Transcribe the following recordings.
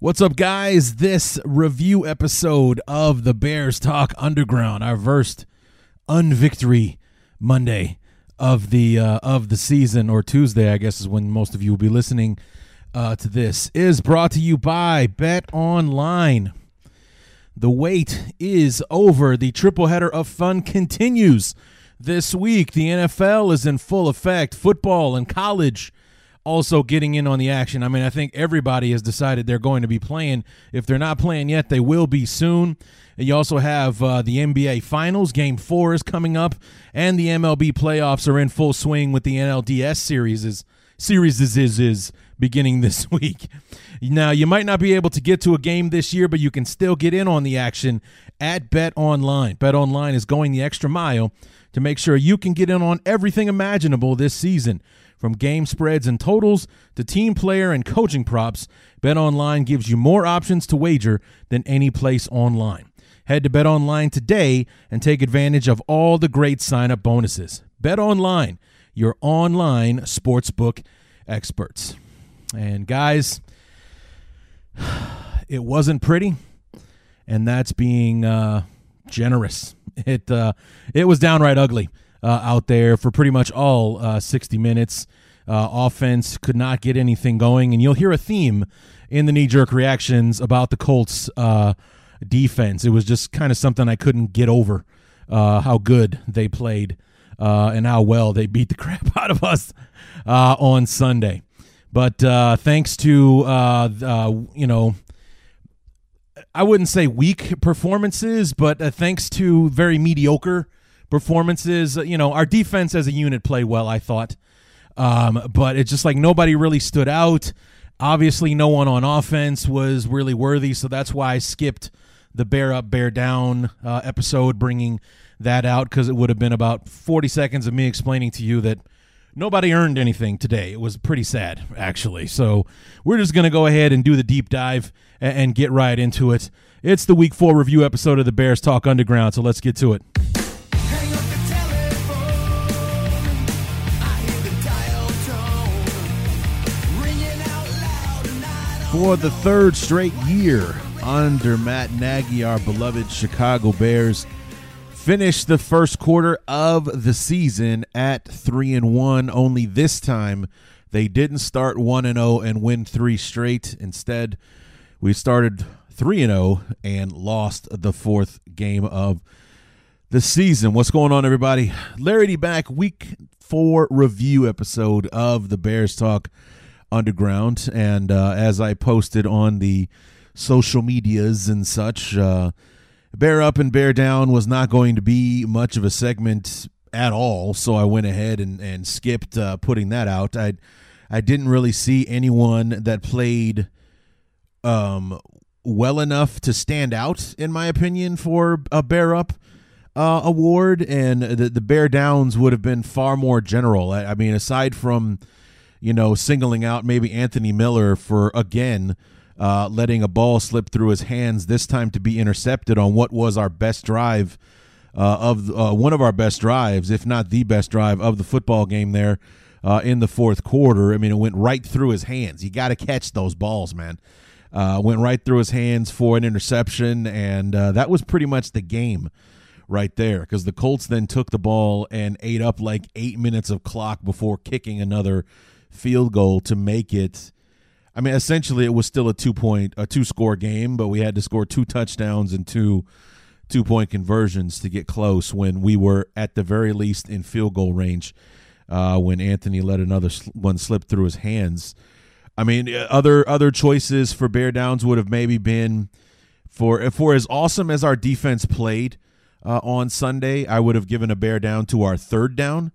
What's up, guys? This review episode of the Bears Talk Underground, our first unvictory Monday of the uh, of the season, or Tuesday, I guess, is when most of you will be listening uh, to this, is brought to you by Bet Online. The wait is over. The triple header of fun continues this week. The NFL is in full effect. Football and college also getting in on the action. I mean, I think everybody has decided they're going to be playing. If they're not playing yet, they will be soon. You also have uh, the NBA Finals. Game four is coming up, and the MLB playoffs are in full swing with the NLDS series is series is, is is beginning this week. Now, you might not be able to get to a game this year, but you can still get in on the action at Bet Online. Bet Online is going the extra mile to make sure you can get in on everything imaginable this season. From game spreads and totals to team player and coaching props, BetOnline gives you more options to wager than any place online. Head to BetOnline today and take advantage of all the great sign-up bonuses. BetOnline, your online sportsbook experts. And guys, it wasn't pretty, and that's being uh, generous. It uh, it was downright ugly uh, out there for pretty much all uh, 60 minutes. Uh, offense could not get anything going, and you'll hear a theme in the knee jerk reactions about the Colts uh, defense. It was just kind of something I couldn't get over uh, how good they played uh, and how well they beat the crap out of us on Sunday. But thanks to you know. I wouldn't say weak performances, but thanks to very mediocre performances. You know, our defense as a unit played well, I thought. Um, but it's just like nobody really stood out. Obviously, no one on offense was really worthy, so that's why I skipped the bear up, bear down uh, episode, bringing that out because it would have been about 40 seconds of me explaining to you that nobody earned anything today. It was pretty sad, actually. So we're just going to go ahead and do the deep dive and, and get right into it. It's the week four review episode of the Bears Talk Underground, so let's get to it. For the third straight year under Matt Nagy, our beloved Chicago Bears finished the first quarter of the season at 3 and 1 only this time they didn't start 1 and 0 and win 3 straight. Instead we started 3 and 0 and lost the fourth game of the season. What's going on everybody? Larry D back week 4 review episode of the Bears Talk underground. And uh, as I posted on the social medias and such, uh, Bear Up and Bear Down was not going to be much of a segment at all. So I went ahead and, and skipped uh, putting that out. I I didn't really see anyone that played um, well enough to stand out, in my opinion, for a Bear Up. Uh, award and the the Bear Downs would have been far more general. I, I mean, aside from you know, singling out maybe Anthony Miller for again uh, letting a ball slip through his hands, this time to be intercepted on what was our best drive uh, of uh, one of our best drives, if not the best drive of the football game there uh, in the fourth quarter. I mean, it went right through his hands. You got to catch those balls, man. Uh, went right through his hands for an interception, and uh, that was pretty much the game right there because the Colts then took the ball and ate up like eight minutes of clock before kicking another field goal to make it. I mean, essentially, it was still a two point, a two score game, but we had to score two touchdowns and two two point conversions to get close when we were at the very least in field goal range. Uh, when Anthony let another one slip through his hands. I mean, uh, other other choices for Bear Downs would have maybe been for for as awesome as our defense played uh, on Sunday. I would have given a bear down to our third down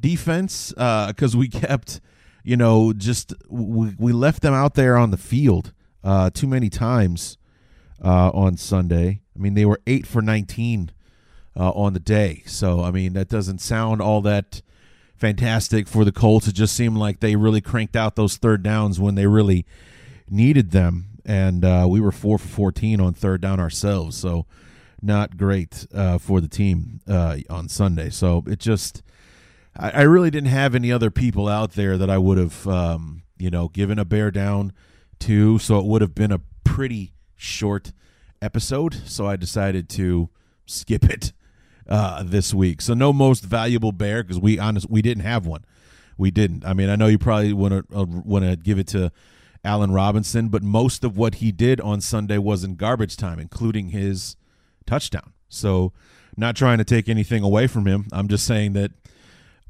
defense because uh, we kept you know, just we, we left them out there on the field uh, too many times uh, on Sunday. I mean, they were eight for 19 uh, on the day. So I mean that doesn't sound all that fantastic for the Colts. It just seemed like they really cranked out those third downs when they really needed them, and uh, we were four for fourteen on third down ourselves. So not great uh, for the team uh, on Sunday. So it just I, I, really didn't have any other people out there that I would have um, you know given a bear down to. So it would have been a pretty short episode. So I decided to skip it uh, this week. So no most valuable bear because we honest we didn't have one. We didn't. I mean, I know you probably want to uh, want to give it to Allen Robinson, but most of what he did on Sunday was in garbage time, including his touchdown. So, not trying to take anything away from him. I'm just saying that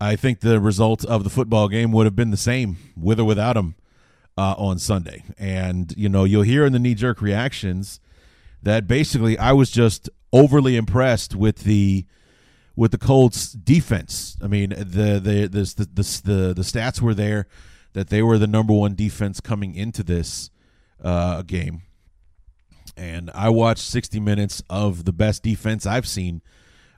I think the result of the football game would have been the same with or without him uh, on Sunday. And you know, you'll hear in the knee jerk reactions that basically I was just overly impressed with the with the Colts defense. I mean, the the the the the, the stats were there that they were the number one defense coming into this uh, game. And I watched 60 minutes of the best defense I've seen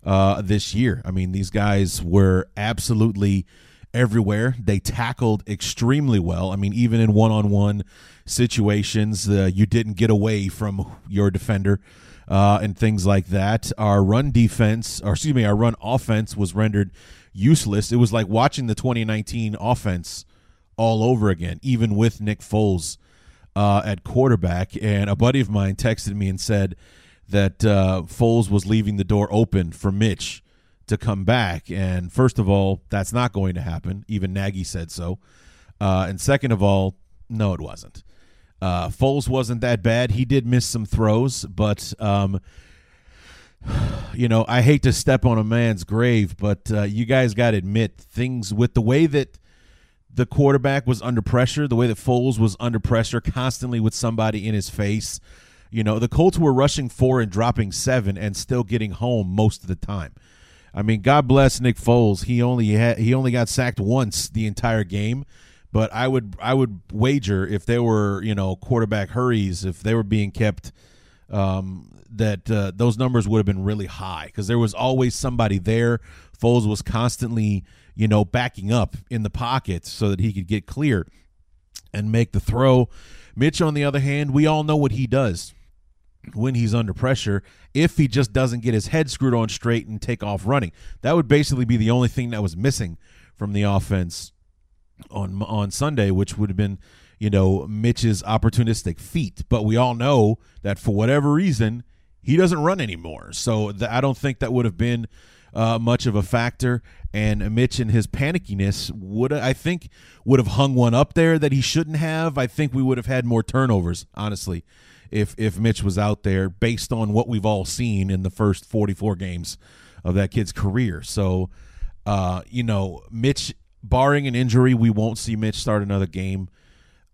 uh, this year. I mean, these guys were absolutely everywhere. They tackled extremely well. I mean, even in one on one situations, uh, you didn't get away from your defender uh, and things like that. Our run defense, or excuse me, our run offense was rendered useless. It was like watching the 2019 offense all over again, even with Nick Foles uh, at quarterback. And a buddy of mine texted me and said that uh, Foles was leaving the door open for Mitch to come back. And first of all, that's not going to happen. Even Nagy said so. Uh, and second of all, no, it wasn't. Uh, Foles wasn't that bad. He did miss some throws, but um, you know, I hate to step on a man's grave, but uh, you guys got to admit things with the way that the quarterback was under pressure, the way that Foles was under pressure constantly with somebody in his face. You know, the Colts were rushing four and dropping seven and still getting home most of the time. I mean, God bless Nick Foles. He only had he only got sacked once the entire game, but I would I would wager if there were you know quarterback hurries, if they were being kept, um, that uh, those numbers would have been really high because there was always somebody there. Foles was constantly you know backing up in the pocket so that he could get clear and make the throw. Mitch, on the other hand, we all know what he does when he's under pressure if he just doesn't get his head screwed on straight and take off running. That would basically be the only thing that was missing from the offense on on Sunday, which would have been, you know, Mitch's opportunistic feet. But we all know that for whatever reason, he doesn't run anymore. So I don't think that would have been uh, much of a factor. And Mitch and his panickiness would, I think, would have hung one up there that he shouldn't have. I think we would have had more turnovers, honestly, if if Mitch was out there, based on what we've all seen in the first 44 games of that kid's career. So, uh, you know, Mitch barring an injury, we won't see Mitch start another game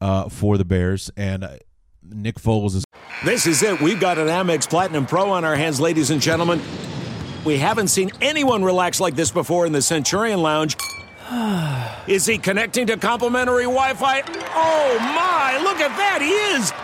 uh, for the Bears. And uh, Nick Foles is. This is it. We've got an Amex Platinum Pro on our hands, ladies and gentlemen. We haven't seen anyone relax like this before in the Centurion Lounge. Is he connecting to complimentary Wi Fi? Oh my, look at that, he is!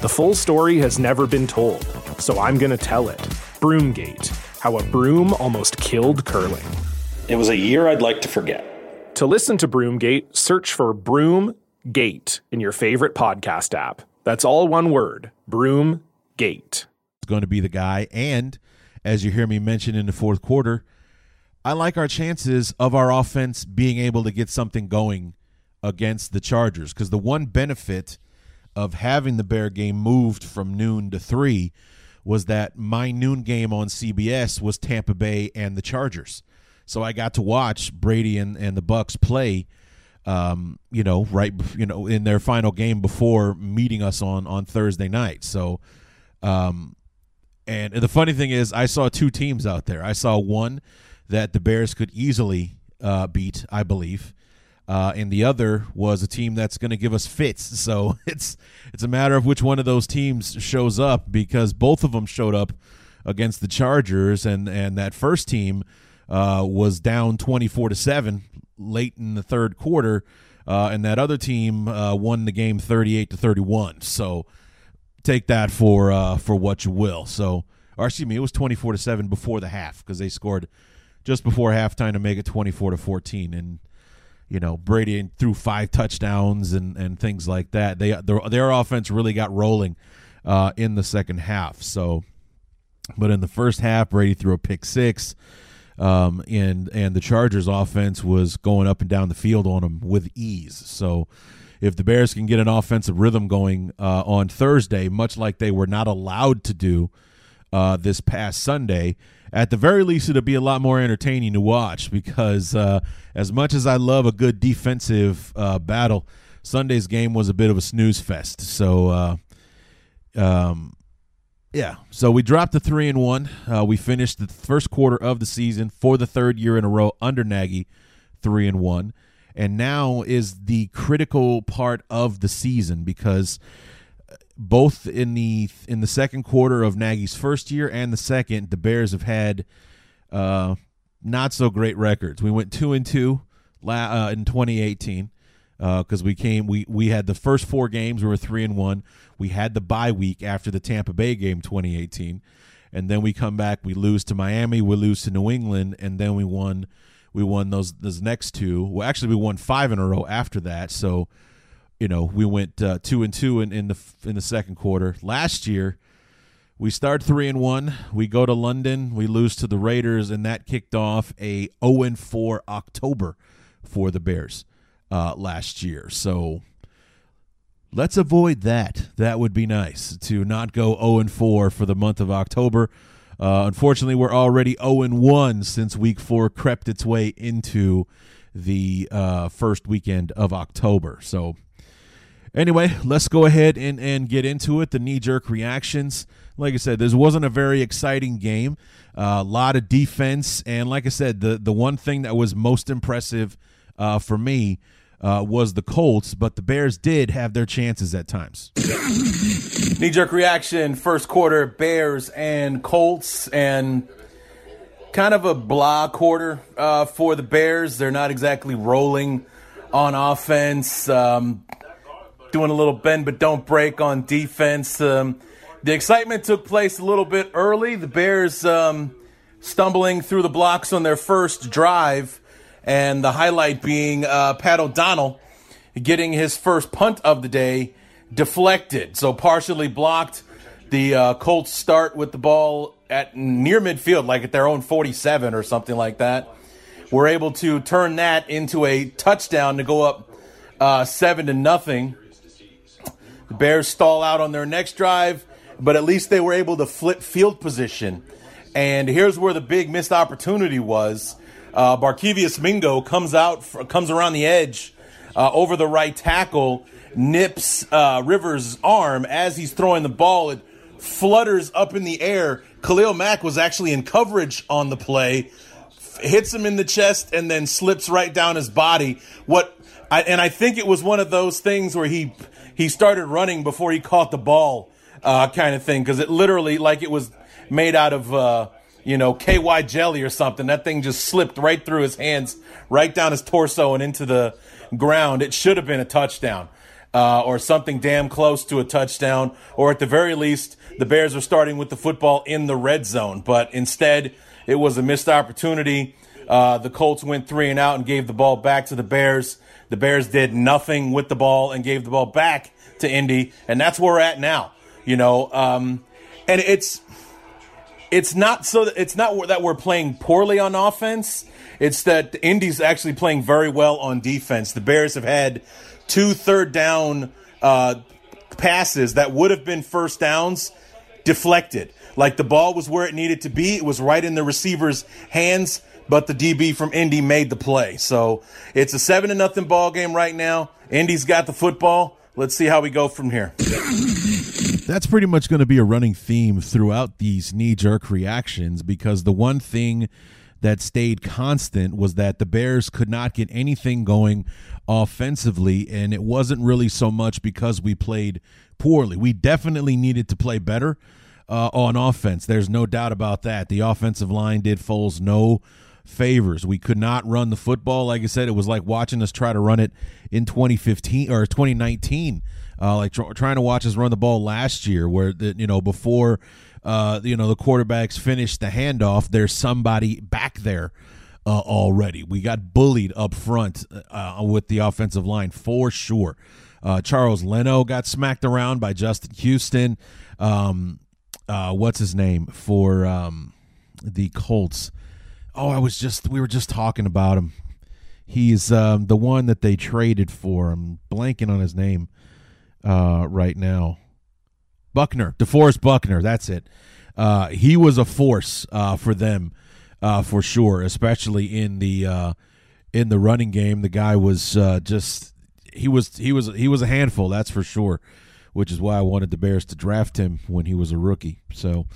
The full story has never been told, so I'm going to tell it. Broomgate How a Broom Almost Killed Curling. It was a year I'd like to forget. To listen to Broomgate, search for Broomgate in your favorite podcast app. That's all one word Broomgate. It's going to be the guy. And as you hear me mention in the fourth quarter, I like our chances of our offense being able to get something going against the Chargers because the one benefit of having the Bear game moved from noon to three was that my noon game on CBS was Tampa Bay and the Chargers. So I got to watch Brady and, and the Bucs play um, you know, right you know, in their final game before meeting us on on Thursday night. So um and the funny thing is I saw two teams out there. I saw one that the Bears could easily uh, beat, I believe. Uh, and the other was a team that's going to give us fits. So it's it's a matter of which one of those teams shows up because both of them showed up against the Chargers, and and that first team uh, was down twenty four to seven late in the third quarter, uh, and that other team uh, won the game thirty eight to thirty one. So take that for uh, for what you will. So, or excuse me, it was twenty four to seven before the half because they scored just before halftime to make it twenty four to fourteen, and you know Brady threw five touchdowns and and things like that. They their, their offense really got rolling uh, in the second half. So, but in the first half, Brady threw a pick six. Um, and and the Chargers offense was going up and down the field on them with ease. So if the Bears can get an offensive rhythm going uh, on Thursday, much like they were not allowed to do uh, this past Sunday, at the very least, it'll be a lot more entertaining to watch because uh, as much as I love a good defensive uh, battle, Sunday's game was a bit of a snooze fest. So, uh, um, yeah, so we dropped the three and one. Uh, we finished the first quarter of the season for the third year in a row under Nagy, three and one, and now is the critical part of the season because both in the in the second quarter of Nagy's first year and the second, the Bears have had uh, not so great records. We went two and two uh, in 2018 because uh, we came we we had the first four games we were three and one. We had the bye week after the Tampa Bay game 2018, and then we come back. We lose to Miami. We lose to New England, and then we won. We won those those next two. Well, actually, we won five in a row after that. So you know, we went uh, two and two in, in the in the second quarter. Last year, we start three and one. We go to London. We lose to the Raiders, and that kicked off a 0 and four October for the Bears uh, last year. So let's avoid that. That would be nice to not go 0 and four for the month of October. Uh, unfortunately, we're already zero and one since Week Four crept its way into the uh, first weekend of October. So Anyway, let's go ahead and, and get into it. The knee jerk reactions. Like I said, this wasn't a very exciting game. A uh, lot of defense, and like I said, the the one thing that was most impressive uh, for me uh, was the Colts, but the Bears did have their chances at times. Knee jerk reaction, first quarter, Bears and Colts, and kind of a blah quarter uh, for the Bears. They're not exactly rolling on offense. Um, doing a little bend but don't break on defense. Um, the excitement took place a little bit early. The Bears um, stumbling through the blocks on their first drive, and the highlight being uh, Pat O'Donnell getting his first punt of the day deflected, so partially blocked. The uh, Colts start with the ball at near midfield, like at their own 47 or something like that. We're able to turn that into a touchdown to go up uh, seven to nothing. The Bears stall out on their next drive, but at least they were able to flip field position. And here's where the big missed opportunity was. Uh, Barkevious Mingo comes out, comes around the edge uh, over the right tackle, nips uh, Rivers' arm as he's throwing the ball. It flutters up in the air. Khalil Mack was actually in coverage on the play, hits him in the chest, and then slips right down his body. What? I, and I think it was one of those things where he he started running before he caught the ball, uh, kind of thing. Because it literally, like it was made out of, uh, you know, KY jelly or something. That thing just slipped right through his hands, right down his torso and into the ground. It should have been a touchdown. Uh, or something damn close to a touchdown, or at the very least, the Bears are starting with the football in the red zone. But instead, it was a missed opportunity. Uh, the Colts went three and out and gave the ball back to the Bears. The Bears did nothing with the ball and gave the ball back to Indy, and that's where we're at now. You know, um, and it's it's not so that it's not that we're playing poorly on offense. It's that Indy's actually playing very well on defense. The Bears have had two third down uh, passes that would have been first downs deflected. Like the ball was where it needed to be. It was right in the receiver's hands, but the DB from Indy made the play. So it's a seven to nothing ball game right now. Indy's got the football. Let's see how we go from here. That's pretty much going to be a running theme throughout these knee jerk reactions because the one thing that stayed constant was that the Bears could not get anything going offensively, and it wasn't really so much because we played poorly. We definitely needed to play better uh, on offense. There's no doubt about that. The offensive line did Foles no favors. We could not run the football. Like I said, it was like watching us try to run it in 2015 or 2019 uh, like tr- trying to watch us run the ball last year, where the, you know before uh, you know the quarterbacks finished the handoff, there's somebody back there uh, already. We got bullied up front uh, with the offensive line for sure. Uh, Charles Leno got smacked around by Justin Houston. Um, uh, what's his name for um, the Colts? Oh, I was just we were just talking about him. He's um, the one that they traded for. I'm blanking on his name uh, right now. Buckner, DeForest Buckner, that's it. Uh, he was a force uh, for them uh, for sure, especially in the uh, in the running game. The guy was uh, just he was he was he was a handful, that's for sure. Which is why I wanted the Bears to draft him when he was a rookie. So,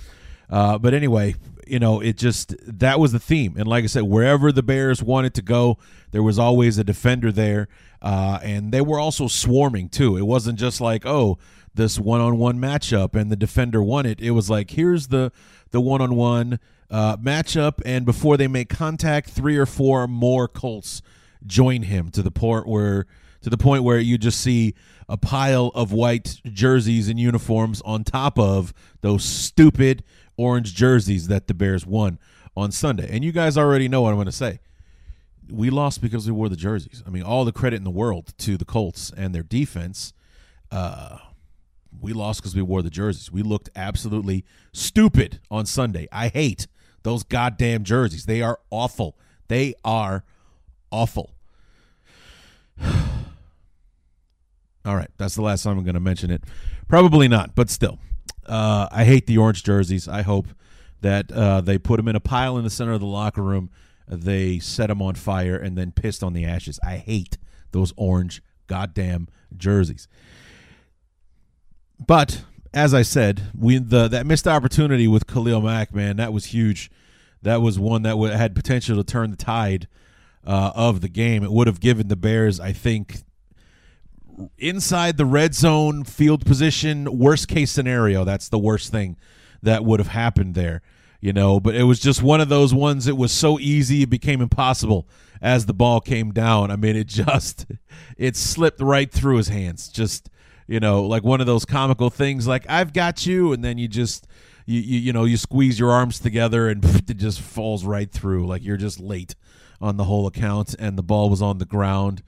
uh, but anyway, you know, it just that was the theme. And like I said, wherever the Bears wanted to go, there was always a defender there. Uh, and they were also swarming too. It wasn't just like, oh, this one-on-one matchup and the defender won it. It was like, here's the the one-on-one uh, matchup, and before they make contact, three or four more Colts join him to the point where to the point where you just see a pile of white jerseys and uniforms on top of those stupid orange jerseys that the Bears won on Sunday. And you guys already know what I'm going to say. We lost because we wore the jerseys. I mean, all the credit in the world to the Colts and their defense. Uh, we lost because we wore the jerseys. We looked absolutely stupid on Sunday. I hate those goddamn jerseys. They are awful. They are awful. All right, that's the last time I'm going to mention it. Probably not, but still. Uh, I hate the orange jerseys. I hope that uh, they put them in a pile in the center of the locker room. They set them on fire and then pissed on the ashes. I hate those orange goddamn jerseys. But as I said, we the that missed opportunity with Khalil Mack, man, that was huge. That was one that w- had potential to turn the tide uh, of the game. It would have given the Bears, I think, inside the red zone field position, worst case scenario. That's the worst thing that would have happened there, you know. But it was just one of those ones. It was so easy, it became impossible as the ball came down. I mean, it just it slipped right through his hands. Just you know, like one of those comical things, like I've got you, and then you just. You, you, you know you squeeze your arms together and it just falls right through like you're just late on the whole account and the ball was on the ground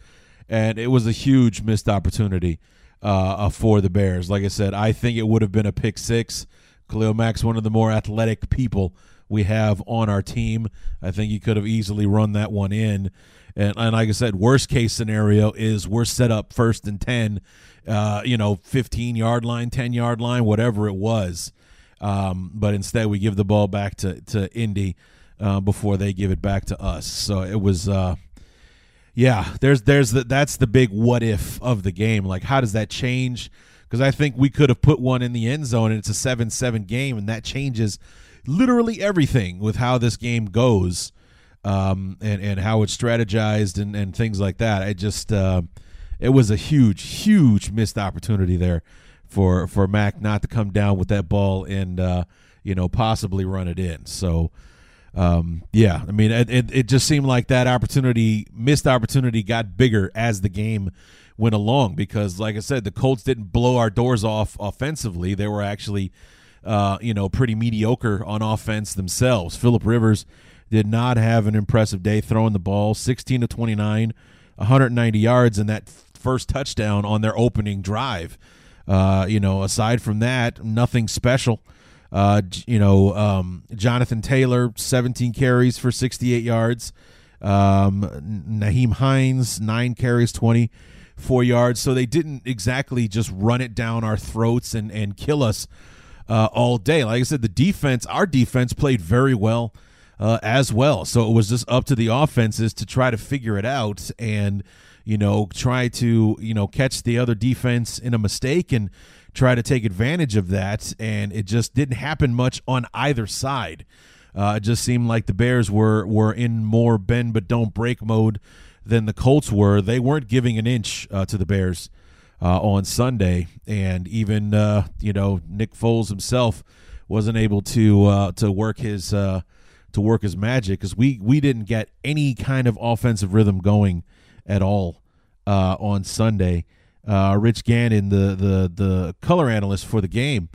and it was a huge missed opportunity uh, uh, for the Bears. Like I said, I think it would have been a pick six. Khalil Mack's one of the more athletic people we have on our team. I think he could have easily run that one in. And, and like I said, worst case scenario is we're set up first and 10, uh, you know, 15 yard line, 10 yard line, whatever it was. Um, but instead, we give the ball back to, to Indy uh, before they give it back to us. So it was. Uh, yeah, there's there's the, that's the big what if of the game. Like, how does that change? Because I think we could have put one in the end zone, and it's a seven-seven game, and that changes literally everything with how this game goes, um, and and how it's strategized and and things like that. I just uh, it was a huge, huge missed opportunity there for for Mack not to come down with that ball and uh, you know possibly run it in. So um, yeah, I mean, it, it, it just seemed like that opportunity, missed opportunity, got bigger as the game went along because, like I said, the Colts didn't blow our doors off offensively. They were actually, uh, you know, pretty mediocre on offense themselves. Philip Rivers did not have an impressive day throwing the ball, 16 to 29, 190 yards, and that first touchdown on their opening drive. Uh, you know, aside from that, nothing special. Uh, you know, um, Jonathan Taylor, 17 carries for 68 yards. Um, Nyheim Hines, nine carries, 24 yards. So they didn't exactly just run it down our throats and, and kill us uh, all day. Like I said, the defense, our defense played very well uh, as well. So it was just up to the offenses to try to figure it out and, you know, try to, you know, catch the other defense in a mistake and try to take advantage of that. And it just didn't happen much on either side. Uh, it just seemed like the Bears were were in more bend but don't break mode than the Colts were. They weren't giving an inch uh, to the Bears uh, on Sunday, and even uh, you know Nick Foles himself wasn't able to uh, to work his uh, to work his magic because we we didn't get any kind of offensive rhythm going at all on Sunday. Rich Gannon, the the the color analyst for the game,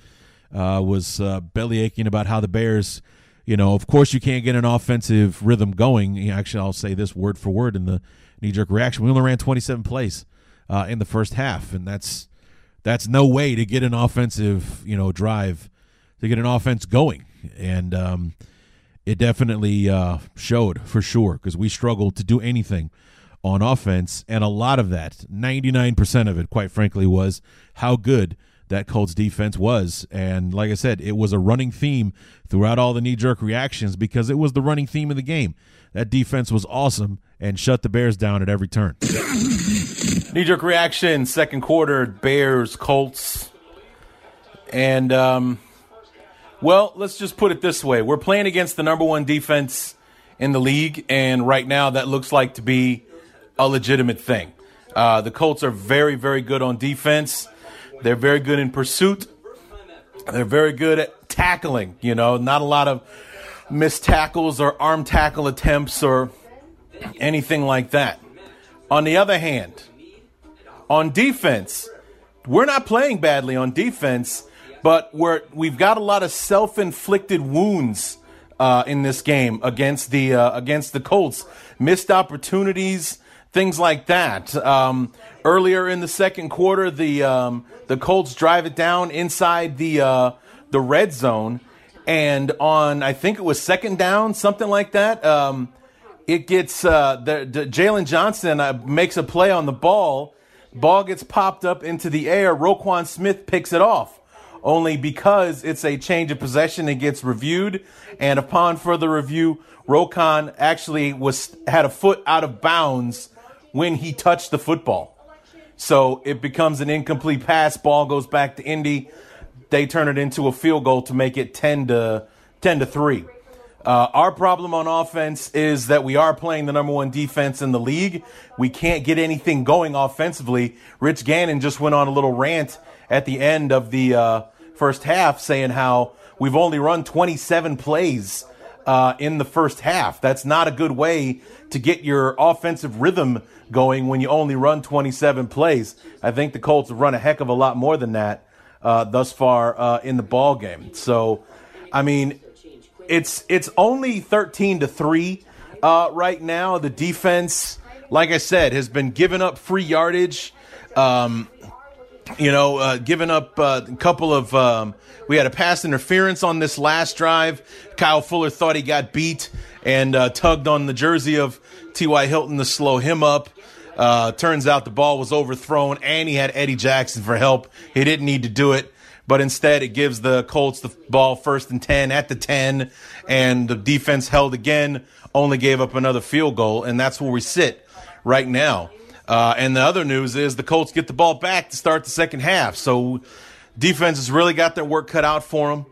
was belly aching about how the Bears you know, of course, you can't get an offensive rhythm going. Actually, I'll say this word for word in the knee jerk reaction. We only ran 27 plays uh, in the first half, and that's that's no way to get an offensive, you know, drive to get an offense going. And um, it definitely uh, showed for sure because we struggled to do anything on offense, and a lot of that, 99% of it, quite frankly, was how good that Colts defense was. And like I said, it was a running theme throughout all the knee jerk reactions because it was the running theme of the game. That defense was awesome and shut the Bears down at every turn. knee jerk reaction, second quarter, Bears, Colts. And, um, well, let's just put it this way we're playing against the number one defense in the league, and right now that looks like to be a legitimate thing. Uh, the Colts are very, very good on defense. They're very good in pursuit. They're very good at tackling. You know, not a lot of missed tackles or arm tackle attempts or anything like that. On the other hand, on defense, we're not playing badly on defense, but we're we've got a lot of self-inflicted wounds uh, in this game against the uh, against the Colts. Missed opportunities, things like that. Um, earlier in the second quarter, the um, the Colts drive it down inside the uh, the red zone, and on I think it was second down, something like that. Um, it gets uh, the, the Jaylon Johnson uh, makes a play on the ball. Ball gets popped up into the air. Roquan Smith picks it off. Only because it's a change of possession, it gets reviewed, and upon further review, Roquan actually was had a foot out of bounds when he touched the football. So it becomes an incomplete pass. Ball goes back to Indy. They turn it into a field goal to make it 10 to 10 to 3. Uh, our problem on offense is that we are playing the number one defense in the league. We can't get anything going offensively. Rich Gannon just went on a little rant at the end of the uh, first half saying how we've only run 27 plays uh, in the first half. That's not a good way to get your offensive rhythm going when you only run 27 plays. I think the Colts have run a heck of a lot more than that uh, thus far uh, in the ball game. So, I mean, it's it's only 13 to three uh, right now. The defense, like I said, has been giving up free yardage. Um, you know, uh, giving up uh, a couple of. Um, we had a pass interference on this last drive. Kyle Fuller thought he got beat and uh, tugged on the jersey of T.Y. Hilton to slow him up. Uh, turns out the ball was overthrown and he had Eddie Jackson for help. He didn't need to do it, but instead it gives the Colts the ball first and 10 at the 10, and the defense held again, only gave up another field goal, and that's where we sit right now. Uh, and the other news is the Colts get the ball back to start the second half. So defense has really got their work cut out for them.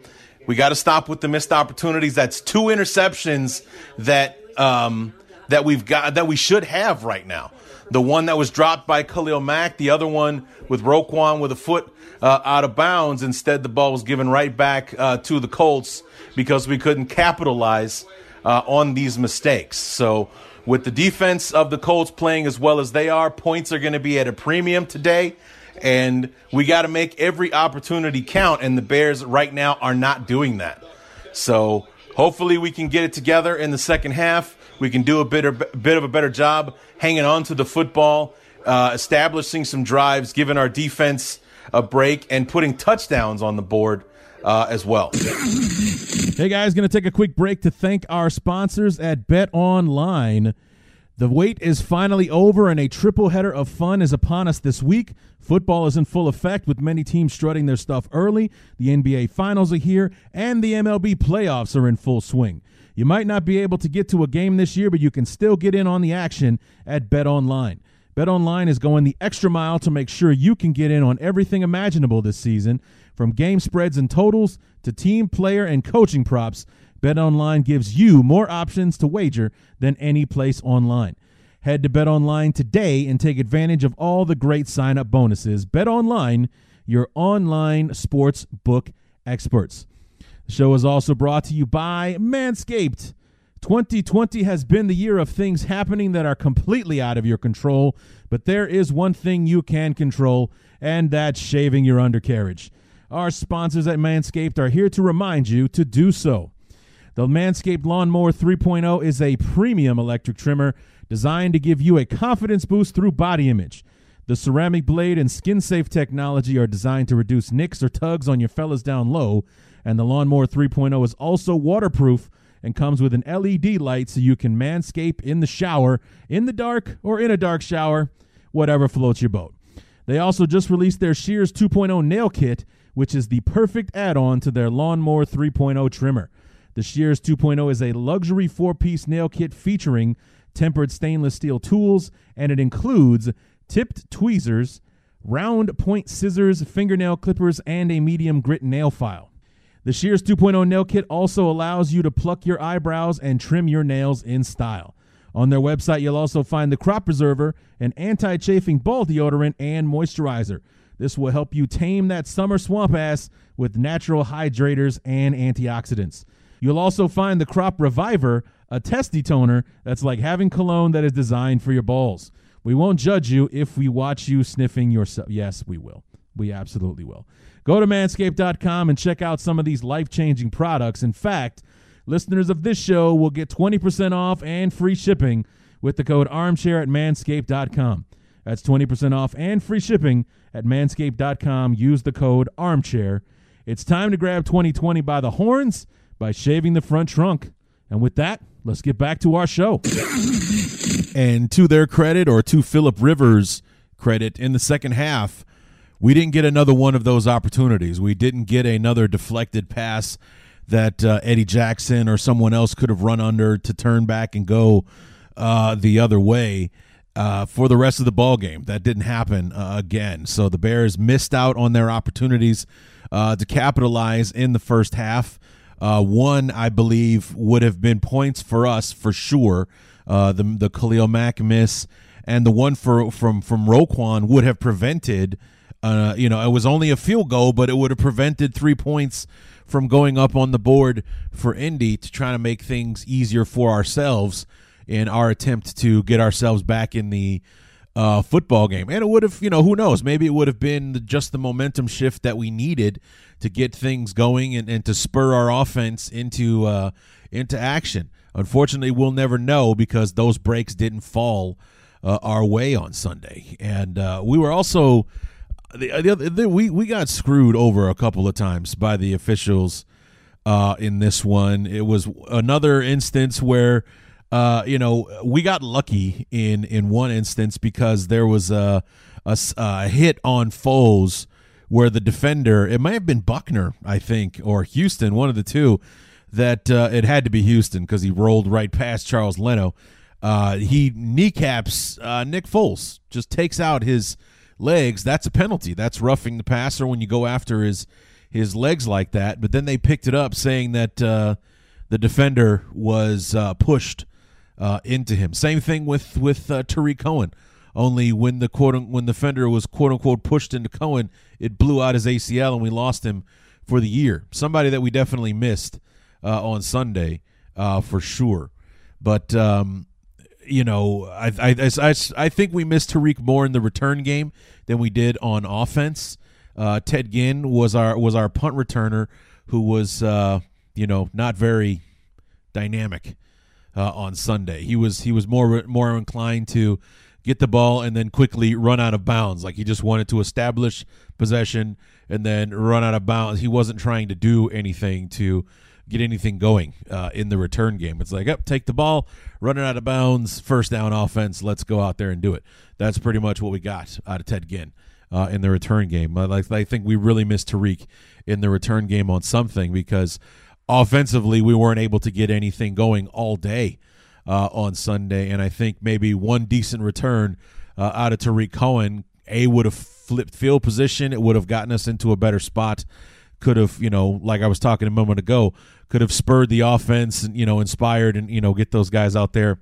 We got to stop with the missed opportunities. That's two interceptions that um, that we've got that we should have right now. The one that was dropped by Khalil Mack, the other one with Roquan with a foot uh, out of bounds. Instead, the ball was given right back uh, to the Colts because we couldn't capitalize uh, on these mistakes. So, with the defense of the Colts playing as well as they are, points are going to be at a premium today and we got to make every opportunity count. And the Bears right now are not doing that. So hopefully we can get it together in the second half. We can do a bit, of, bit of a better job hanging on to the football, uh, establishing some drives, giving our defense a break, and putting touchdowns on the board. Uh, as well. Hey guys, going to take a quick break to thank our sponsors at Bet Online. The wait is finally over, and a triple header of fun is upon us this week. Football is in full effect, with many teams strutting their stuff early. The NBA Finals are here, and the MLB playoffs are in full swing. You might not be able to get to a game this year, but you can still get in on the action at Bet Online. Bet Online is going the extra mile to make sure you can get in on everything imaginable this season, from game spreads and totals to team, player, and coaching props. BetOnline gives you more options to wager than any place online. Head to BetOnline today and take advantage of all the great sign-up bonuses. BetOnline, your online sports book experts. The show is also brought to you by Manscaped. 2020 has been the year of things happening that are completely out of your control, but there is one thing you can control, and that's shaving your undercarriage. Our sponsors at Manscaped are here to remind you to do so. The Manscaped Lawnmower 3.0 is a premium electric trimmer designed to give you a confidence boost through body image. The ceramic blade and skin safe technology are designed to reduce nicks or tugs on your fellas down low, and the Lawnmower 3.0 is also waterproof and comes with an LED light so you can manscape in the shower, in the dark, or in a dark shower, whatever floats your boat. They also just released their Shears 2.0 nail kit, which is the perfect add on to their Lawnmower 3.0 trimmer. The Shears 2.0 is a luxury four piece nail kit featuring tempered stainless steel tools, and it includes tipped tweezers, round point scissors, fingernail clippers, and a medium grit nail file. The Shears 2.0 nail kit also allows you to pluck your eyebrows and trim your nails in style. On their website, you'll also find the Crop Preserver, an anti chafing ball deodorant, and moisturizer. This will help you tame that summer swamp ass with natural hydrators and antioxidants. You'll also find the Crop Reviver, a testy toner that's like having cologne that is designed for your balls. We won't judge you if we watch you sniffing yourself. Yes, we will. We absolutely will. Go to manscaped.com and check out some of these life changing products. In fact, listeners of this show will get 20% off and free shipping with the code armchair at manscaped.com. That's 20% off and free shipping at manscaped.com. Use the code armchair. It's time to grab 2020 by the horns by shaving the front trunk. And with that, let's get back to our show. and to their credit, or to Philip Rivers' credit, in the second half, we didn't get another one of those opportunities. We didn't get another deflected pass that uh, Eddie Jackson or someone else could have run under to turn back and go uh, the other way. Uh, for the rest of the ball game, that didn't happen uh, again. So the Bears missed out on their opportunities uh, to capitalize in the first half. Uh, one, I believe, would have been points for us for sure. The the Khalil Mack miss and the one for from from Roquan would have prevented. You know, it was only a field goal, but it would have prevented three points from going up on the board for Indy to try to make things easier for ourselves in our attempt to get ourselves back in the uh, football game. And it would have, you know, who knows? Maybe it would have been just the momentum shift that we needed to get things going and, and to spur our offense into uh, into action. Unfortunately, we'll never know because those breaks didn't fall uh, our way on Sunday, and uh, we were also the, the, the, we we got screwed over a couple of times by the officials uh, in this one. It was another instance where. Uh, you know, we got lucky in in one instance because there was a a, a hit on Foles where the defender, it might have been Buckner, I think, or Houston, one of the two, that uh, it had to be Houston because he rolled right past Charles Leno. Uh, he kneecaps uh, Nick Foles, just takes out his legs. That's a penalty. That's roughing the passer when you go after his his legs like that. But then they picked it up, saying that uh, the defender was uh, pushed uh, into him. Same thing with with Tarik Cohen. Only when the quote when the fender was quote unquote pushed into Cohen, it blew out his ACL and we lost him for the year. Somebody that we definitely missed uh, on Sunday uh, for sure. But um, you know, I, I, I, I think we missed Tarik more in the return game than we did on offense. Uh, Ted Ginn was our was our punt returner who was uh, you know not very dynamic uh, on Sunday. He was he was more more inclined to get the ball, and then quickly run out of bounds. Like he just wanted to establish possession and then run out of bounds. He wasn't trying to do anything to get anything going uh, in the return game. It's like, up, take the ball, running out of bounds, first down offense. Let's go out there and do it. That's pretty much what we got out of Ted Ginn. Uh, in the return game, I, I think we really missed Tarik in the return game on something because offensively we weren't able to get anything going all day uh, on Sunday, and I think maybe one decent return uh, out of Tarik Cohen a would have flipped field position. It would have gotten us into a better spot. Could have, you know, like I was talking a moment ago, could have spurred the offense and you know inspired and you know get those guys out there,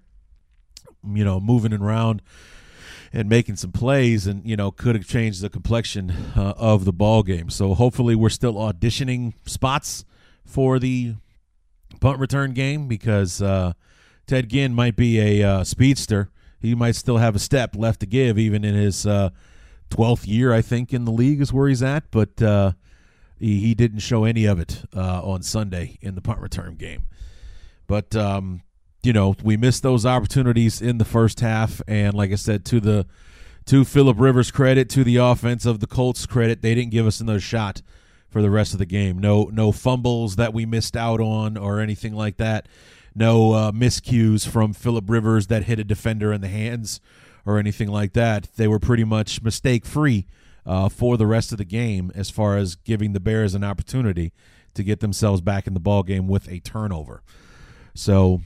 you know, moving around and making some plays and you know could have changed the complexion uh, of the ball game. So hopefully we're still auditioning spots for the punt return game because uh, Ted Ginn might be a uh, speedster. He might still have a step left to give even in his uh, 12th year, I think, in the league is where he's at, but uh, he, he didn't show any of it uh, on Sunday in the punt return game. But, um, you know, we missed those opportunities in the first half. And like I said, to the to Philip Rivers' credit, to the offense of the Colts' credit, they didn't give us another shot for the rest of the game. No, no fumbles that we missed out on or anything like that. No uh, miscues from Philip Rivers that hit a defender in the hands or anything like that. They were pretty much mistake free uh, for the rest of the game as far as giving the Bears an opportunity to get themselves back in the ball game with a turnover. So,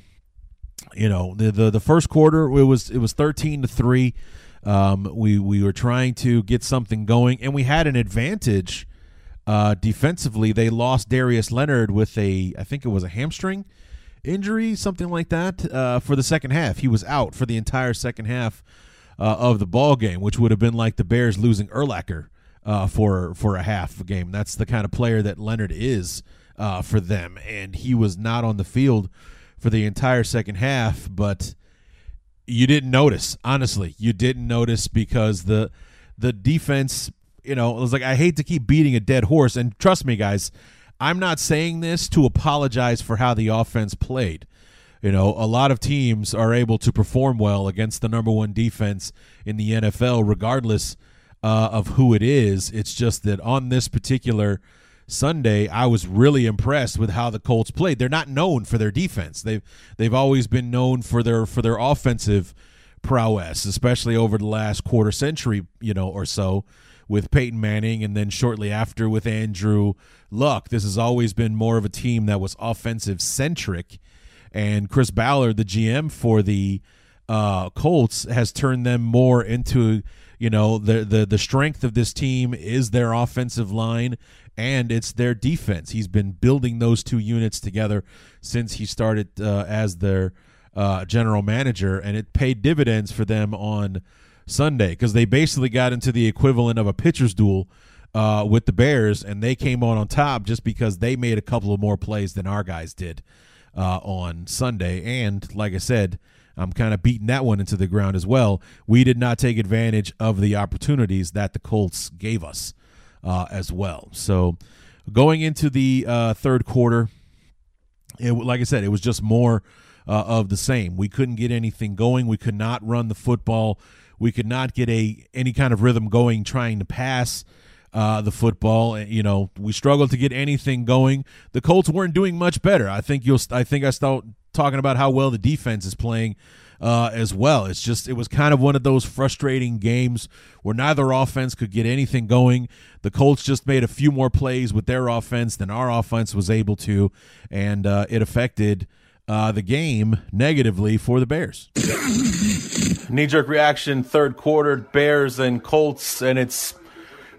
you know, the the, the first quarter it was it was thirteen to three. Um, we we were trying to get something going, and we had an advantage uh, defensively. They lost Darius Leonard with a I think it was a hamstring injury, something like that, uh, for the second half. He was out for the entire second half uh, of the ball game, which would have been like the Bears losing Urlacher uh, for for a half game. That's the kind of player that Leonard is uh, for them, and he was not on the field for the entire second half. But you didn't notice, honestly, you didn't notice because the the defense. You know, it was like I hate to keep beating a dead horse, and trust me, guys, I'm not saying this to apologize for how the offense played. You know, a lot of teams are able to perform well against the number one defense in the NFL, regardless uh, of who it is. It's just that on this particular Sunday, I was really impressed with how the Colts played. They're not known for their defense. They've they've always been known for their for their offensive prowess, especially over the last quarter century, you know, or so with Peyton Manning and then shortly after with Andrew Luck. This has always been more of a team that was offensive centric and Chris Ballard, the GM for the uh, Colts, has turned them more into you know the the the strength of this team is their offensive line and it's their defense. He's been building those two units together since he started uh, as their uh, general manager, and it paid dividends for them on Sunday because they basically got into the equivalent of a pitcher's duel uh, with the Bears, and they came on on top just because they made a couple of more plays than our guys did uh, on Sunday. And like I said, I'm kind of beating that one into the ground as well. We did not take advantage of the opportunities that the Colts gave us uh, as well. So going into the uh, third quarter, it, like I said, it was just more uh, of the same. We couldn't get anything going. We could not run the football. We could not get a any kind of rhythm going trying to pass uh, the football. You know, we struggled to get anything going. The Colts weren't doing much better. I think you'll. I think I start talking about how well the defense is playing. Uh, as well. It's just it was kind of one of those frustrating games where neither offense could get anything going. The Colts just made a few more plays with their offense than our offense was able to, and uh, it affected uh, the game negatively for the Bears. Knee jerk reaction, third quarter, Bears and Colts, and it's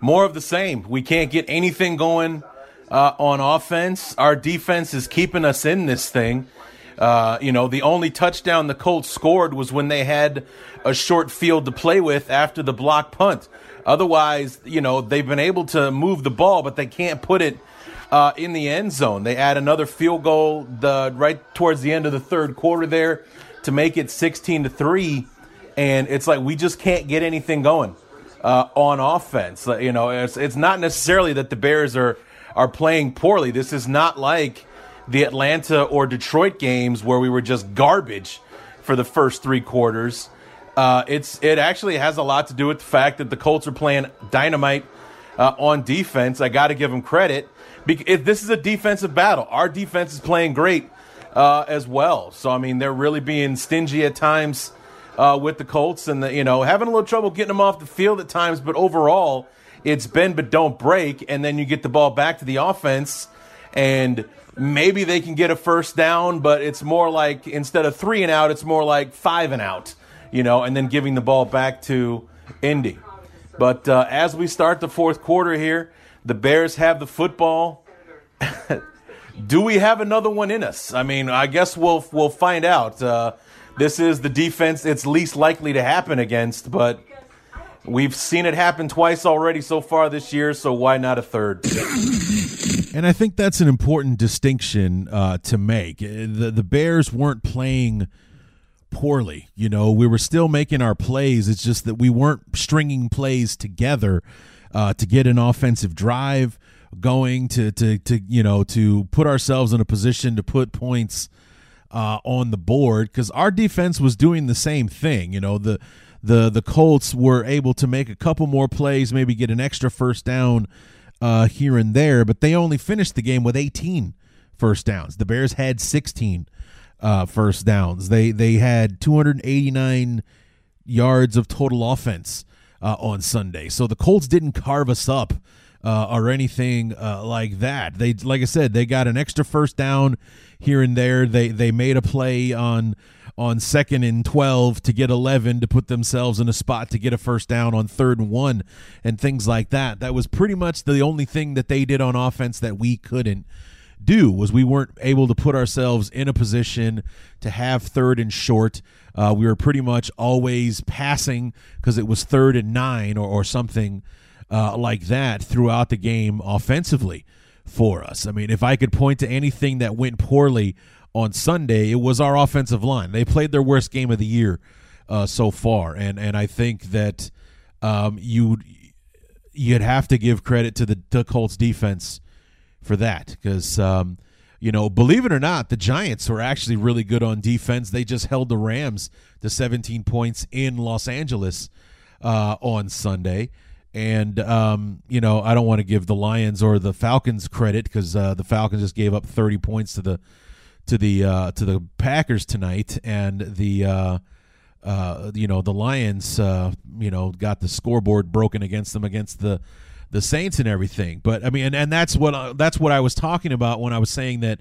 more of the same. We can't get anything going uh, on offense. Our defense is keeping us in this thing. Uh, you know, the only touchdown the Colts scored was when they had a short field to play with after the block punt. Otherwise, you know, they've been able to move the ball, but they can't put it uh, in the end zone. They add another field goal the right towards the end of the third quarter there to make it 16 to three, and it's like we just can't get anything going uh, on offense. You know, it's it's not necessarily that the Bears are are playing poorly. This is not like the Atlanta or Detroit games where we were just garbage for the first three quarters. Uh, it's it actually has a lot to do with the fact that the Colts are playing dynamite uh, on defense. I got to give them credit. If this is a defensive battle, our defense is playing great uh, as well. So I mean, they're really being stingy at times uh, with the Colts, and the, you know having a little trouble getting them off the field at times. But overall, it's bend but don't break, and then you get the ball back to the offense, and maybe they can get a first down, but it's more like instead of three and out, it's more like five and out, you know, and then giving the ball back to Indy. But uh, as we start the fourth quarter here, the Bears have the football. Do we have another one in us? I mean, I guess we'll we'll find out. Uh, this is the defense it's least likely to happen against, but we've seen it happen twice already so far this year, so why not a third? And I think that's an important distinction uh, to make. The the Bears weren't playing poorly. You know, we were still making our plays. It's just that we weren't stringing plays together uh, to get an offensive drive going to to to you know to put ourselves in a position to put points uh, on the board because our defense was doing the same thing. You know the the the Colts were able to make a couple more plays, maybe get an extra first down uh, here and there, but they only finished the game with 18 first downs. The Bears had 16 uh, first downs. They they had 289 yards of total offense uh, on Sunday. So the Colts didn't carve us up uh, or anything uh, like that. They like I said, they got an extra first down here and there. They they made a play on on second and 12 to get 11 to put themselves in a spot to get a first down on third and one and things like that. That was pretty much the only thing that they did on offense that we couldn't do was we weren't able to put ourselves in a position to have third and short. Uh, we were pretty much always passing because it was third and nine or, or something uh, like that throughout the game offensively for us. I mean, if I could point to anything that went poorly on Sunday, it was our offensive line. They played their worst game of the year uh, so far, and and I think that um, you you'd have to give credit to the, the Colts defense for that because. Um, you know, believe it or not, the Giants were actually really good on defense. They just held the Rams to 17 points in Los Angeles uh, on Sunday. And um, you know, I don't want to give the Lions or the Falcons credit because uh, the Falcons just gave up 30 points to the to the uh, to the Packers tonight, and the uh, uh, you know the Lions uh, you know got the scoreboard broken against them against the the Saints and everything. But I mean, and, and that's what that's what I was talking about when I was saying that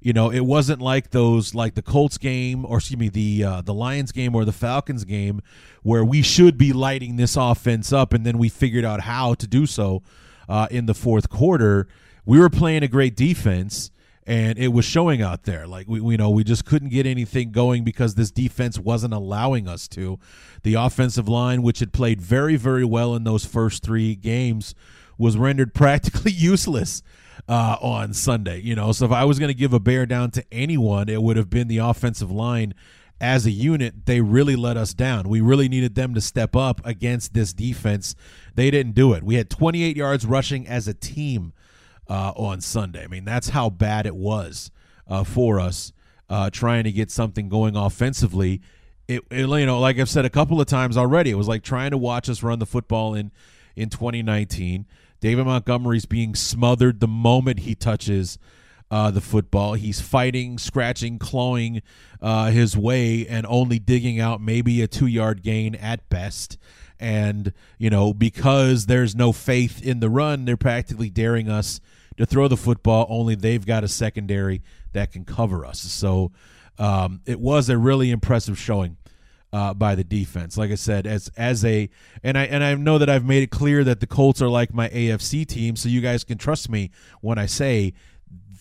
you know it wasn't like those like the Colts game or excuse me the uh, the Lions game or the Falcons game where we should be lighting this offense up, and then we figured out how to do so uh, in the fourth quarter. We were playing a great defense and it was showing out there. Like we, we you know, we just couldn't get anything going because this defense wasn't allowing us to. The offensive line, which had played very, very well in those first three games, was rendered practically useless uh, on Sunday. You know, so if I was going to give a bear down to anyone, it would have been the offensive line. As a unit, they really let us down. We really needed them to step up against this defense. They didn't do it. We had 28 yards rushing as a team uh, on Sunday. I mean, that's how bad it was uh, for us uh, trying to get something going offensively. It, it, you know, like I've said a couple of times already, it was like trying to watch us run the football in in 2019. David Montgomery's being smothered the moment he touches uh, the football. He's fighting, scratching, clawing uh, his way, and only digging out maybe a two yard gain at best. And, you know, because there's no faith in the run, they're practically daring us to throw the football, only they've got a secondary that can cover us. So um, it was a really impressive showing. Uh, by the defense. Like I said, as as a and I and I know that I've made it clear that the Colts are like my AFC team, so you guys can trust me when I say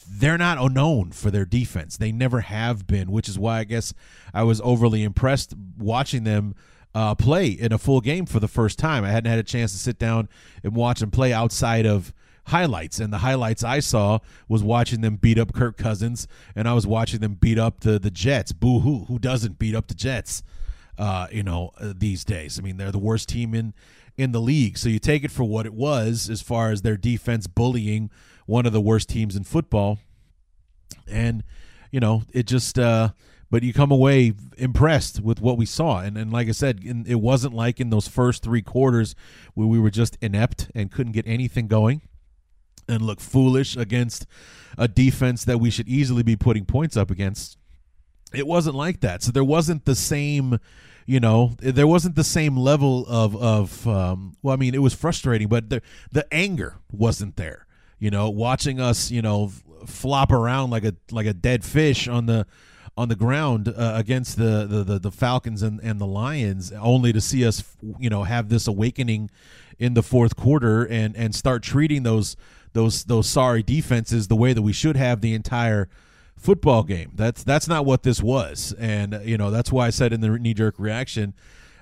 they're not known for their defense. They never have been, which is why I guess I was overly impressed watching them uh, play in a full game for the first time. I hadn't had a chance to sit down and watch them play outside of highlights, and the highlights I saw was watching them beat up Kirk Cousins, and I was watching them beat up the the Jets. Boo hoo! Who doesn't beat up the Jets? Uh, you know, uh, these days. I mean, they're the worst team in in the league. So you take it for what it was, as far as their defense bullying one of the worst teams in football, and you know, it just. Uh, but you come away impressed with what we saw. And and like I said, in, it wasn't like in those first three quarters where we were just inept and couldn't get anything going and look foolish against a defense that we should easily be putting points up against. It wasn't like that. So there wasn't the same, you know, there wasn't the same level of of um, well, I mean, it was frustrating, but the the anger wasn't there. You know, watching us, you know, flop around like a like a dead fish on the on the ground uh, against the, the, the the Falcons and, and the Lions, only to see us, you know, have this awakening in the fourth quarter and and start treating those those those sorry defenses the way that we should have the entire football game. That's that's not what this was, and you know that's why I said in the knee jerk reaction,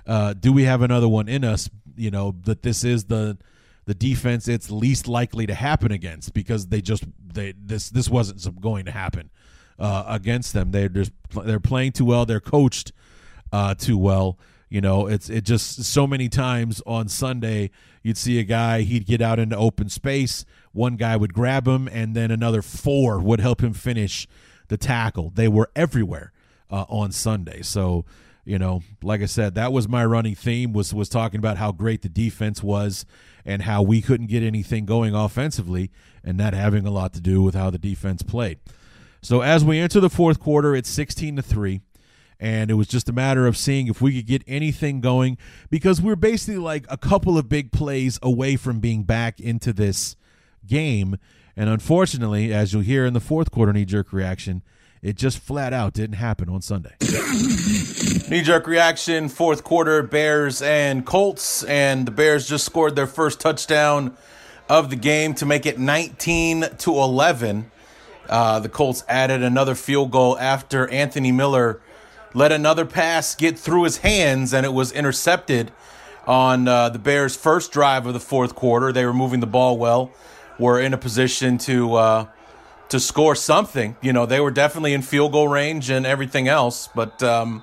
uh, do we have another one in us? You know that this is the the defense it's least likely to happen against because they just they this this wasn't going to happen uh, against them. They're just they're playing too well. They're coached uh, too well. You know, it's it just so many times on Sunday you'd see a guy he'd get out into open space, one guy would grab him, and then another four would help him finish the tackle. They were everywhere uh, on Sunday. So you know, like I said, that was my running theme was was talking about how great the defense was and how we couldn't get anything going offensively, and that having a lot to do with how the defense played. So as we enter the fourth quarter, it's 16 to 3 and it was just a matter of seeing if we could get anything going because we're basically like a couple of big plays away from being back into this game. And unfortunately, as you'll hear in the fourth quarter knee jerk reaction, it just flat out didn't happen on Sunday. Knee jerk reaction, fourth quarter, Bears and Colts. And the Bears just scored their first touchdown of the game to make it 19 to 11. Uh, the Colts added another field goal after Anthony Miller let another pass get through his hands, and it was intercepted on uh, the Bears' first drive of the fourth quarter. They were moving the ball well, were in a position to uh, to score something. You know, they were definitely in field goal range and everything else, but. Um,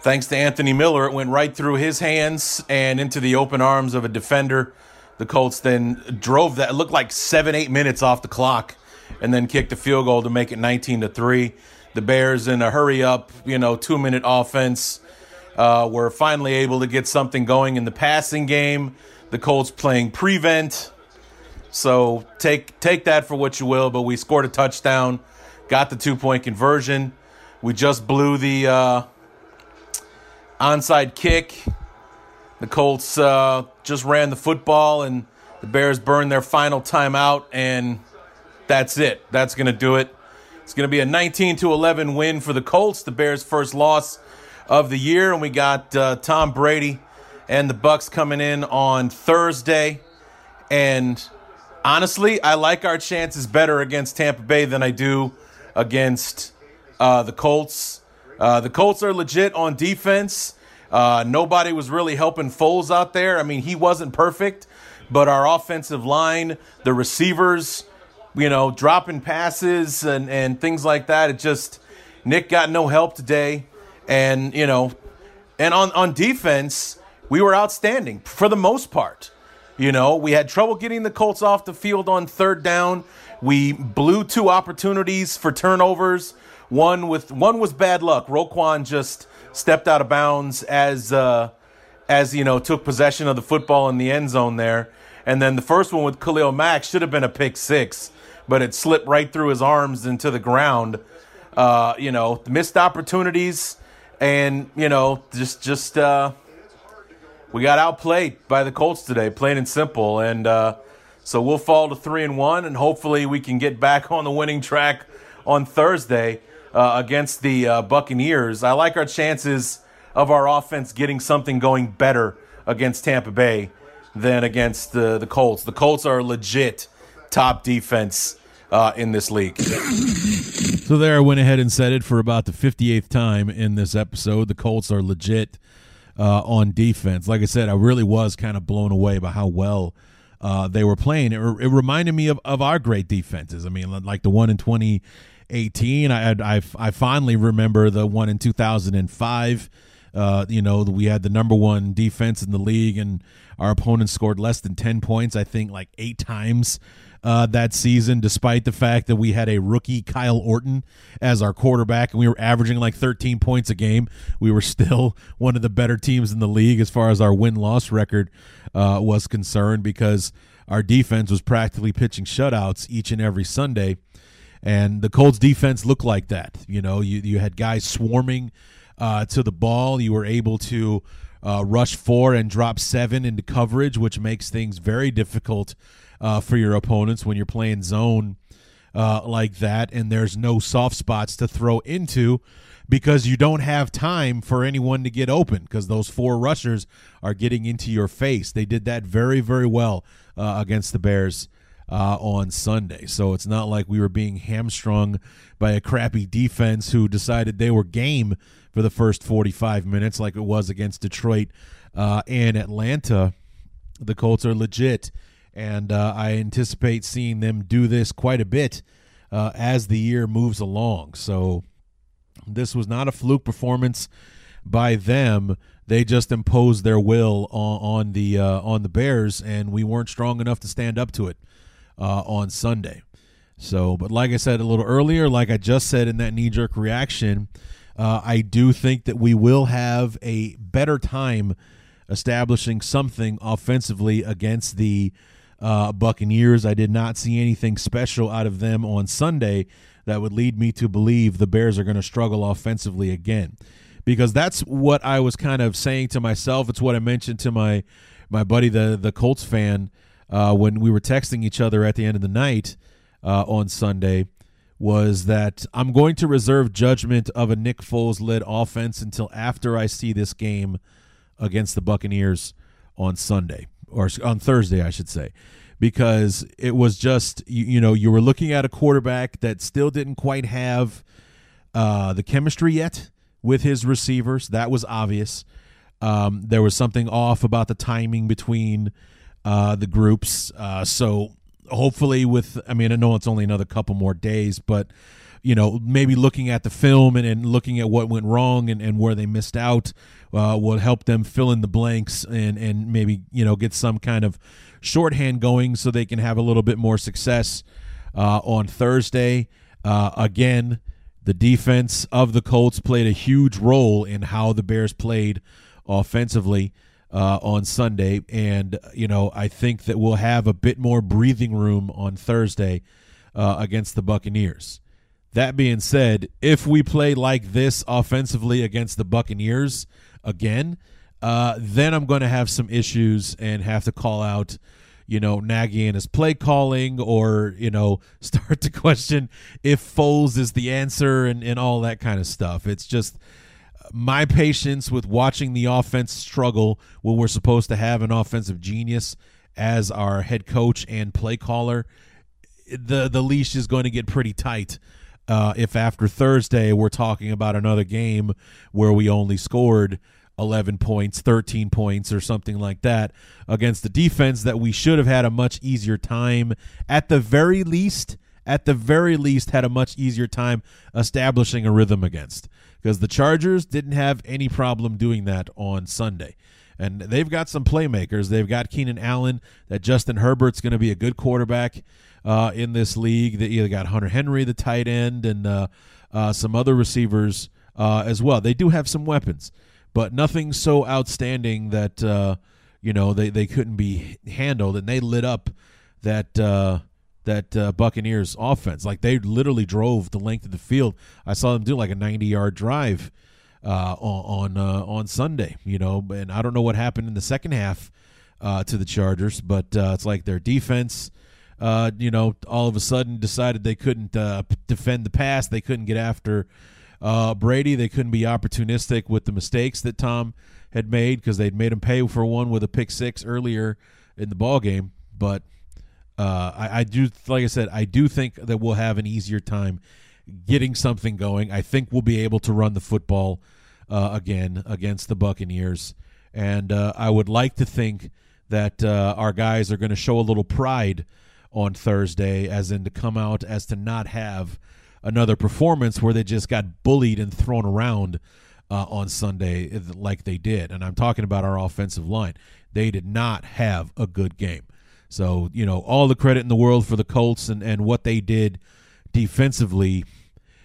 thanks to Anthony Miller, it went right through his hands and into the open arms of a defender. The Colts then drove that. It looked like seven, eight minutes off the clock, and then kicked a field goal to make it 19 to three the Bears in a hurry up, you know, two minute offense. Uh, were finally able to get something going in the passing game. The Colts playing prevent. So take take that for what you will, but we scored a touchdown, got the two point conversion. We just blew the uh, onside kick. The Colts uh, just ran the football, and the Bears burned their final timeout, and that's it. That's going to do it. It's going to be a 19 to 11 win for the Colts, the Bears' first loss of the year, and we got uh, Tom Brady and the Bucs coming in on Thursday. And honestly, I like our chances better against Tampa Bay than I do against uh, the Colts. Uh, the Colts are legit on defense. Uh, nobody was really helping Foles out there. I mean, he wasn't perfect, but our offensive line, the receivers, you know, dropping passes and, and things like that. It just, Nick got no help today. And, you know, and on, on defense, we were outstanding for the most part. You know, we had trouble getting the Colts off the field on third down. We blew two opportunities for turnovers. One with one was bad luck. Roquan just stepped out of bounds as uh, as you know took possession of the football in the end zone there. And then the first one with Khalil Mack should have been a pick six but it slipped right through his arms into the ground. Uh, you know, missed opportunities, and you know, just just uh, we got outplayed by the Colts today, plain and simple. And uh, so we'll fall to three and one, and hopefully we can get back on the winning track on Thursday uh, against the uh, Buccaneers. I like our chances of our offense getting something going better against Tampa Bay than against the the Colts. The Colts are legit top defense uh, in this league. So there, I went ahead and said it for about the 58th time in this episode. The Colts are legit uh, on defense. Like I said, I really was kind of blown away by how well uh, they were playing. It, it, reminded me of, of our great defenses. I mean, like the one in 2018. I, I, I fondly remember the one in 2005 Uh, you know, we had the number one defense in the league, and our opponents scored less than 10 points, I think, like eight times uh, that season, despite the fact that we had a rookie, Kyle Orton, as our quarterback, and we were averaging like 13 points a game. We were still one of the better teams in the league as far as our win loss record uh, was concerned because our defense was practically pitching shutouts each and every Sunday. And the Colts defense looked like that. You know, you, you had guys swarming uh, to the ball. You were able to uh, rush four and drop seven into coverage, which makes things very difficult uh, for your opponents when you're playing zone uh, like that. And there's no soft spots to throw into because you don't have time for anyone to get open because those four rushers are getting into your face. They did that very, very well uh, against the Bears. Uh, on Sunday. So it's not like we were being hamstrung by a crappy defense who decided they were game for the first 45 minutes, like it was against Detroit uh, and Atlanta. The Colts are legit, and uh, I anticipate seeing them do this quite a bit uh, as the year moves along. So this was not a fluke performance by them. They just imposed their will on, on the uh, on the Bears, and we weren't strong enough to stand up to it uh, on Sunday. So, but like I said a little earlier, like I just said in that knee jerk reaction, uh, I do think that we will have a better time establishing something offensively against the uh, Buccaneers. I did not see anything special out of them on Sunday that would lead me to believe the Bears are going to struggle offensively again. Because that's what I was kind of saying to myself. It's what I mentioned to my my buddy, the the Colts fan, uh, when we were texting each other at the end of the night uh, on Sunday was that I'm going to reserve judgment of a Nick Foles led offense until after I see this game against the Buccaneers on Sunday or on Thursday, I should say, because it was just you, you know you were looking at a quarterback that still didn't quite have uh, the chemistry yet with his receivers. That was obvious. Um, there was something off about the timing between uh, the groups. Uh, so hopefully, with I mean, I know it's only another couple more days, but you know, maybe looking at the film and, and looking at what went wrong and, and where they missed out uh, will help them fill in the blanks and and maybe you know get some kind of shorthand going so they can have a little bit more success uh, on Thursday. Uh, again, the defense of the Colts played a huge role in how the Bears played offensively uh, on Sunday. And, you know, I think that we'll have a bit more breathing room on Thursday uh, against the Buccaneers. That being said, if we play like this offensively against the Buccaneers again, uh, then I'm going to have some issues and have to call out, you know, Nagy and his play calling or, you know, start to question if Foles is the answer and, and all that kind of stuff. It's just my patience with watching the offense struggle when we're supposed to have an offensive genius as our head coach and play caller, the the leash is going to get pretty tight. Uh, if after Thursday we're talking about another game where we only scored 11 points, 13 points, or something like that against the defense that we should have had a much easier time, at the very least, at the very least, had a much easier time establishing a rhythm against because the Chargers didn't have any problem doing that on Sunday. And they've got some playmakers. They've got Keenan Allen, that Justin Herbert's going to be a good quarterback uh, in this league. They either got Hunter Henry, the tight end, and uh, uh, some other receivers uh, as well. They do have some weapons, but nothing so outstanding that uh, you know they, they couldn't be handled. And they lit up that uh, that Buccaneers offense. Like they literally drove the length of the field. I saw them do like a 90 yard drive uh, on uh, on Sunday. You know, and I don't know what happened in the second half uh, to the Chargers, but uh, it's like their defense. Uh, you know, all of a sudden decided they couldn't defend the pass. They couldn't get after Brady. They couldn't be opportunistic with the mistakes that Tom had made because they'd made him pay for one with a pick six earlier in the ball game. But uh, I, I, do, like I said, I do think that we'll have an easier time getting something going. I think we'll be able to run the football uh, again against the Buccaneers, and uh, I would like to think that uh, our guys are going to show a little pride on Thursday, as in to come out as to not have another performance where they just got bullied and thrown around uh, on Sunday like they did. And I'm talking about our offensive line. They did not have a good game. So, you know, all the credit in the world for the Colts and, and what they did defensively.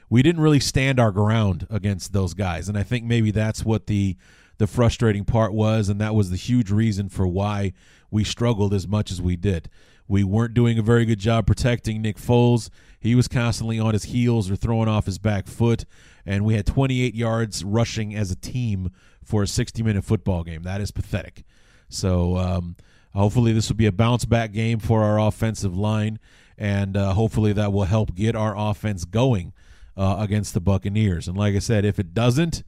We didn't really stand our ground against those guys. And I think maybe that's what the the frustrating part was, and that was the huge reason for why we struggled as much as we did. We weren't doing a very good job protecting Nick Foles. He was constantly on his heels or throwing off his back foot, and we had 28 yards rushing as a team for a 60 minute football game. That is pathetic. So um, hopefully this will be a bounce back game for our offensive line, and uh, hopefully that will help get our offense going uh, against the Buccaneers. And like I said, if it doesn't,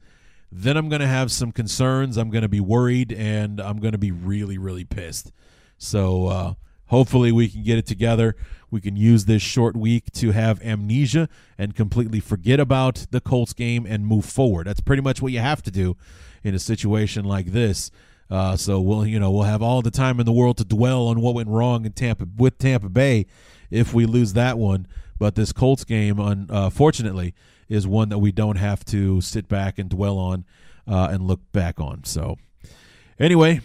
then I'm going to have some concerns. I'm going to be worried, and I'm going to be really, really pissed. So uh, hopefully we can get it together. We can use this short week to have amnesia and completely forget about the Colts game and move forward. That's pretty much what you have to do in a situation like this. Uh, so we'll you know we'll have all the time in the world to dwell on what went wrong in Tampa with Tampa Bay if we lose that one. But this Colts game, unfortunately, uh, is one that we don't have to sit back and dwell on uh, and look back on. So anyway,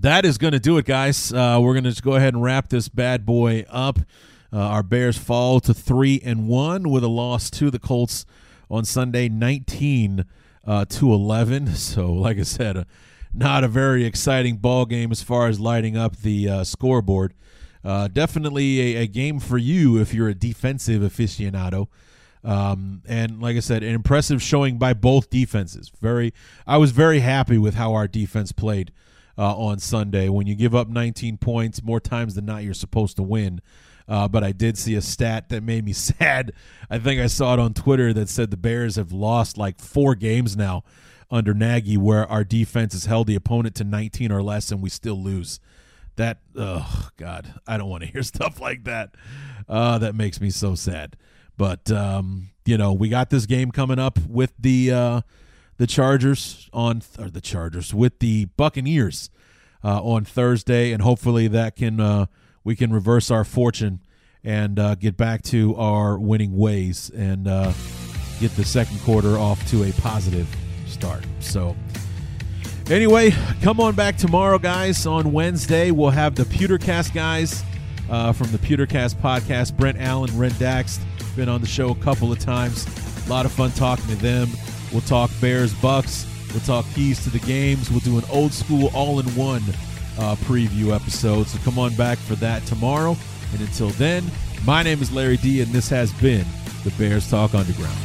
that is going to do it, guys. Uh, we're going to just go ahead and wrap this bad boy up. Uh, our Bears fall to three and one with a loss to the Colts on Sunday, nineteen uh, to eleven. So, like I said, not a very exciting ball game as far as lighting up the uh, scoreboard. Uh, definitely a, a, game for you if you're a defensive aficionado. Um, and like I said, an impressive showing by both defenses. Very, I was very happy with how our defense played uh, on Sunday. When you give up 19 points, more times than not, you're supposed to win. Uh, but I did see a stat that made me sad. I think I saw it on Twitter that said the Bears have lost like four games now under Nagy where our defense has held the opponent to 19 or less and we still lose. That, oh, God, I don't want to hear stuff like that. Uh, that makes me so sad. But, um, you know, we got this game coming up with the. Uh, the Chargers on or the Chargers with the Buccaneers uh, on Thursday, and hopefully that can uh, we can reverse our fortune and uh, get back to our winning ways and uh, get the second quarter off to a positive start. So. Anyway, come on back tomorrow, guys. On Wednesday, we'll have the Pewtercast guys uh, from the Pewtercast podcast. Brent Allen, Ren Dax, been on the show a couple of times. A lot of fun talking to them. We'll talk Bears Bucs. We'll talk keys to the games. We'll do an old school all in one uh, preview episode. So come on back for that tomorrow. And until then, my name is Larry D, and this has been the Bears Talk Underground.